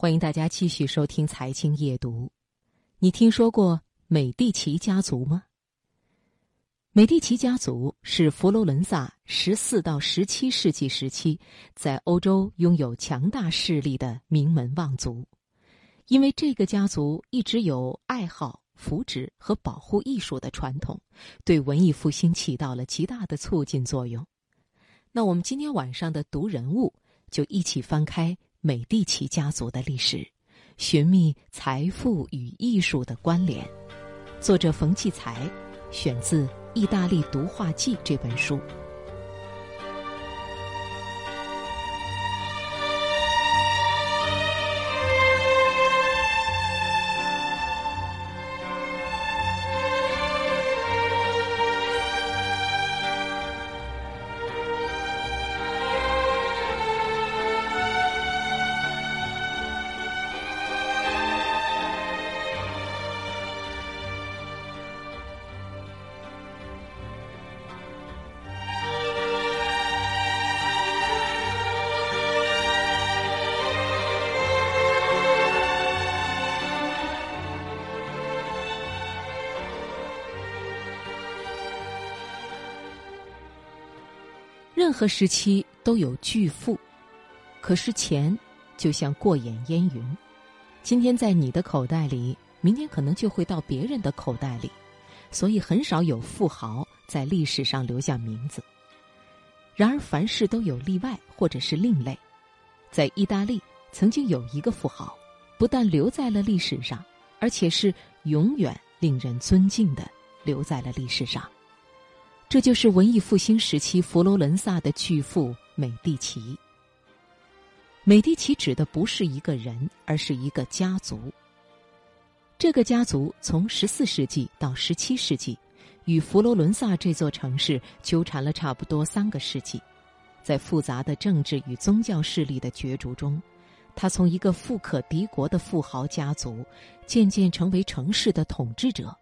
欢迎大家继续收听《财经夜读》。你听说过美第奇家族吗？美第奇家族是佛罗伦萨十四到十七世纪时期在欧洲拥有强大势力的名门望族。因为这个家族一直有爱好、扶植和保护艺术的传统，对文艺复兴起到了极大的促进作用。那我们今天晚上的读人物，就一起翻开。美第奇家族的历史，寻觅财富与艺术的关联。作者冯骥才，选自《意大利读画记》这本书。何时期都有巨富，可是钱就像过眼烟云，今天在你的口袋里，明天可能就会到别人的口袋里，所以很少有富豪在历史上留下名字。然而，凡事都有例外或者是另类，在意大利曾经有一个富豪，不但留在了历史上，而且是永远令人尊敬的留在了历史上。这就是文艺复兴时期佛罗伦萨的巨富美第奇。美第奇指的不是一个人，而是一个家族。这个家族从十四世纪到十七世纪，与佛罗伦萨这座城市纠缠了差不多三个世纪。在复杂的政治与宗教势力的角逐中，他从一个富可敌国的富豪家族，渐渐成为城市的统治者。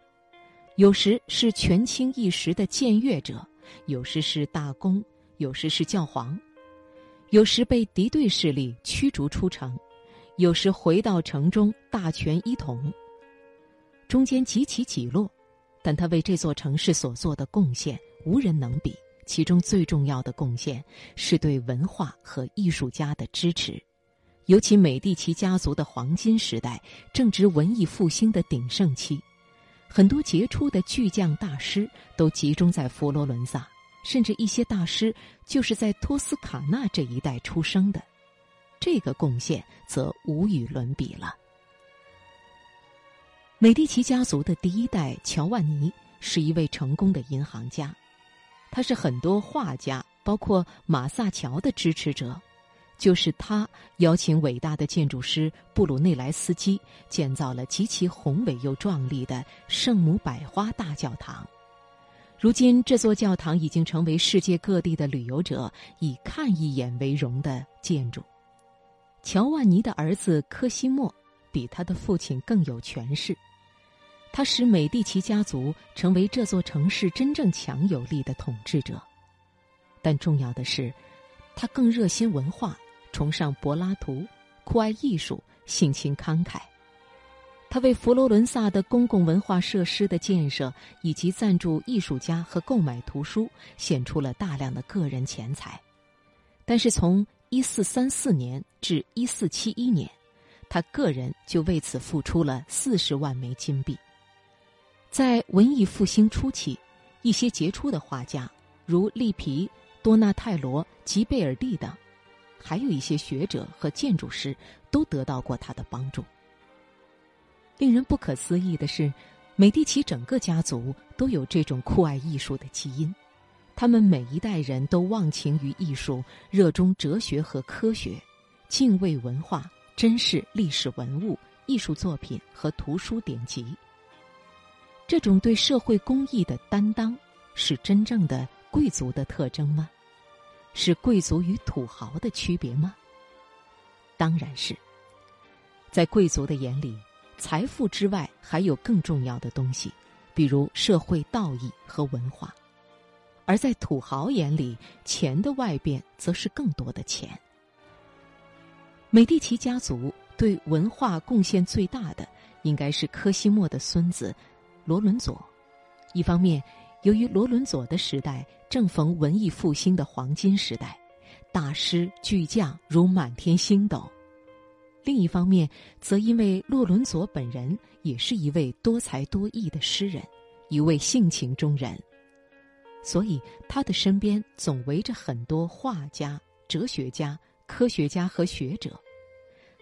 有时是权倾一时的僭越者，有时是大公，有时是教皇，有时被敌对势力驱逐出城，有时回到城中大权一统。中间几起几落，但他为这座城市所做的贡献无人能比。其中最重要的贡献是对文化和艺术家的支持，尤其美第奇家族的黄金时代正值文艺复兴的鼎盛期。很多杰出的巨匠大师都集中在佛罗伦萨，甚至一些大师就是在托斯卡纳这一带出生的，这个贡献则无与伦比了。美第奇家族的第一代乔万尼是一位成功的银行家，他是很多画家，包括马萨乔的支持者。就是他邀请伟大的建筑师布鲁内莱斯基建造了极其宏伟又壮丽的圣母百花大教堂。如今，这座教堂已经成为世界各地的旅游者以看一眼为荣的建筑。乔万尼的儿子科西莫比他的父亲更有权势，他使美第奇家族成为这座城市真正强有力的统治者。但重要的是，他更热心文化。崇尚柏拉图，酷爱艺术，性情慷慨。他为佛罗伦萨的公共文化设施的建设以及赞助艺术家和购买图书，献出了大量的个人钱财。但是，从一四三四年至一四七一年，他个人就为此付出了四十万枚金币。在文艺复兴初期，一些杰出的画家，如利皮、多纳泰罗、吉贝尔蒂等。还有一些学者和建筑师都得到过他的帮助。令人不可思议的是，美第奇整个家族都有这种酷爱艺术的基因，他们每一代人都忘情于艺术，热衷哲学和科学，敬畏文化，珍视历史文物、艺术作品和图书典籍。这种对社会公益的担当，是真正的贵族的特征吗？是贵族与土豪的区别吗？当然是。在贵族的眼里，财富之外还有更重要的东西，比如社会道义和文化；而在土豪眼里，钱的外边则是更多的钱。美第奇家族对文化贡献最大的应该是柯西莫的孙子罗伦佐。一方面，由于罗伦佐的时代正逢文艺复兴的黄金时代，大师巨匠如满天星斗；另一方面，则因为洛伦佐本人也是一位多才多艺的诗人，一位性情中人，所以他的身边总围着很多画家、哲学家、科学家和学者，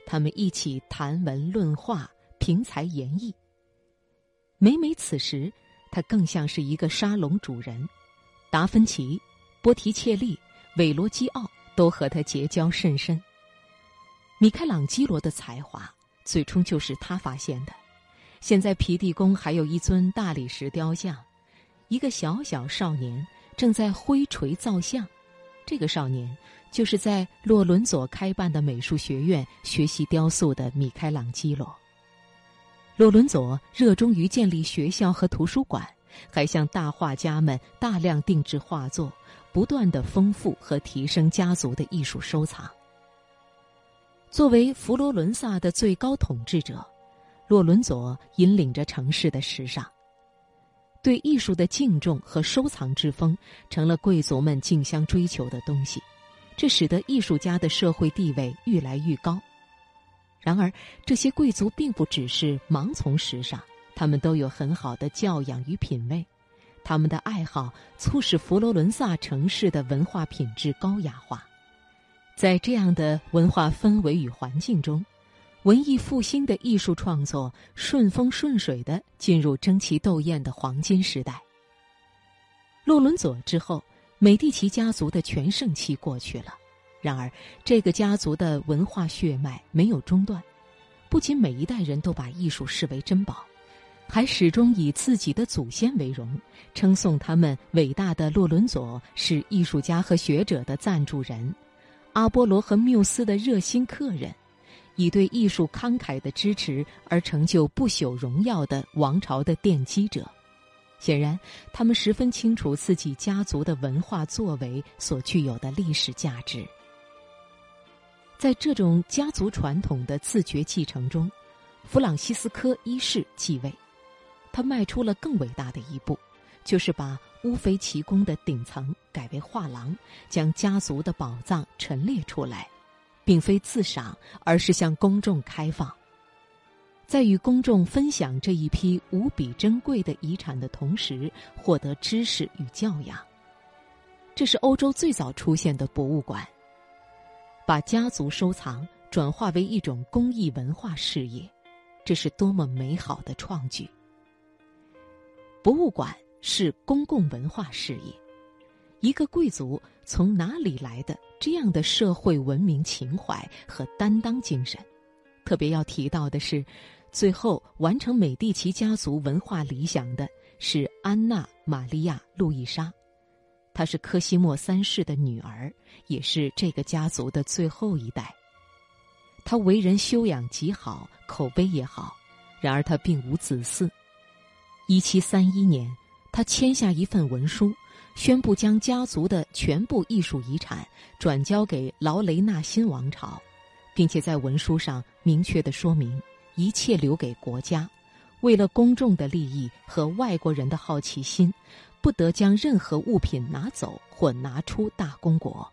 他们一起谈文论画，评才言艺。每每此时。他更像是一个沙龙主人，达芬奇、波提切利、韦罗基奥都和他结交甚深。米开朗基罗的才华最初就是他发现的。现在皮蒂宫还有一尊大理石雕像，一个小小少年正在挥锤造像。这个少年就是在洛伦佐开办的美术学院学习雕塑的米开朗基罗。洛伦佐热衷于建立学校和图书馆，还向大画家们大量定制画作，不断的丰富和提升家族的艺术收藏。作为佛罗伦萨的最高统治者，洛伦佐引领着城市的时尚。对艺术的敬重和收藏之风，成了贵族们竞相追求的东西，这使得艺术家的社会地位愈来愈高。然而，这些贵族并不只是盲从时尚，他们都有很好的教养与品味。他们的爱好促使佛罗伦萨城市的文化品质高雅化。在这样的文化氛围与环境中，文艺复兴的艺术创作顺风顺水的进入争奇斗艳的黄金时代。洛伦佐之后，美第奇家族的全盛期过去了。然而，这个家族的文化血脉没有中断，不仅每一代人都把艺术视为珍宝，还始终以自己的祖先为荣，称颂他们伟大的洛伦佐是艺术家和学者的赞助人，阿波罗和缪斯的热心客人，以对艺术慷慨的支持而成就不朽荣耀的王朝的奠基者。显然，他们十分清楚自己家族的文化作为所具有的历史价值。在这种家族传统的自觉继承中，弗朗西斯科一世继位，他迈出了更伟大的一步，就是把乌菲齐宫的顶层改为画廊，将家族的宝藏陈列出来，并非自赏，而是向公众开放。在与公众分享这一批无比珍贵的遗产的同时，获得知识与教养。这是欧洲最早出现的博物馆。把家族收藏转化为一种公益文化事业，这是多么美好的创举！博物馆是公共文化事业，一个贵族从哪里来的这样的社会文明情怀和担当精神？特别要提到的是，最后完成美第奇家族文化理想的是安娜·玛利亚·路易莎。她是科西莫三世的女儿，也是这个家族的最后一代。她为人修养极好，口碑也好。然而她并无子嗣。一七三一年，她签下一份文书，宣布将家族的全部艺术遗产转交给劳雷纳新王朝，并且在文书上明确的说明，一切留给国家。为了公众的利益和外国人的好奇心。不得将任何物品拿走或拿出大公国。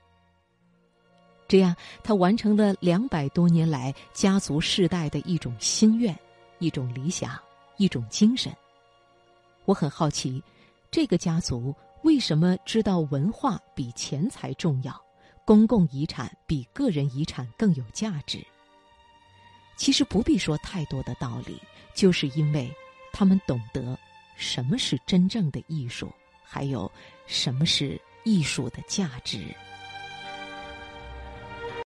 这样，他完成了两百多年来家族世代的一种心愿、一种理想、一种精神。我很好奇，这个家族为什么知道文化比钱财重要，公共遗产比个人遗产更有价值？其实不必说太多的道理，就是因为他们懂得什么是真正的艺术。还有，什么是艺术的价值？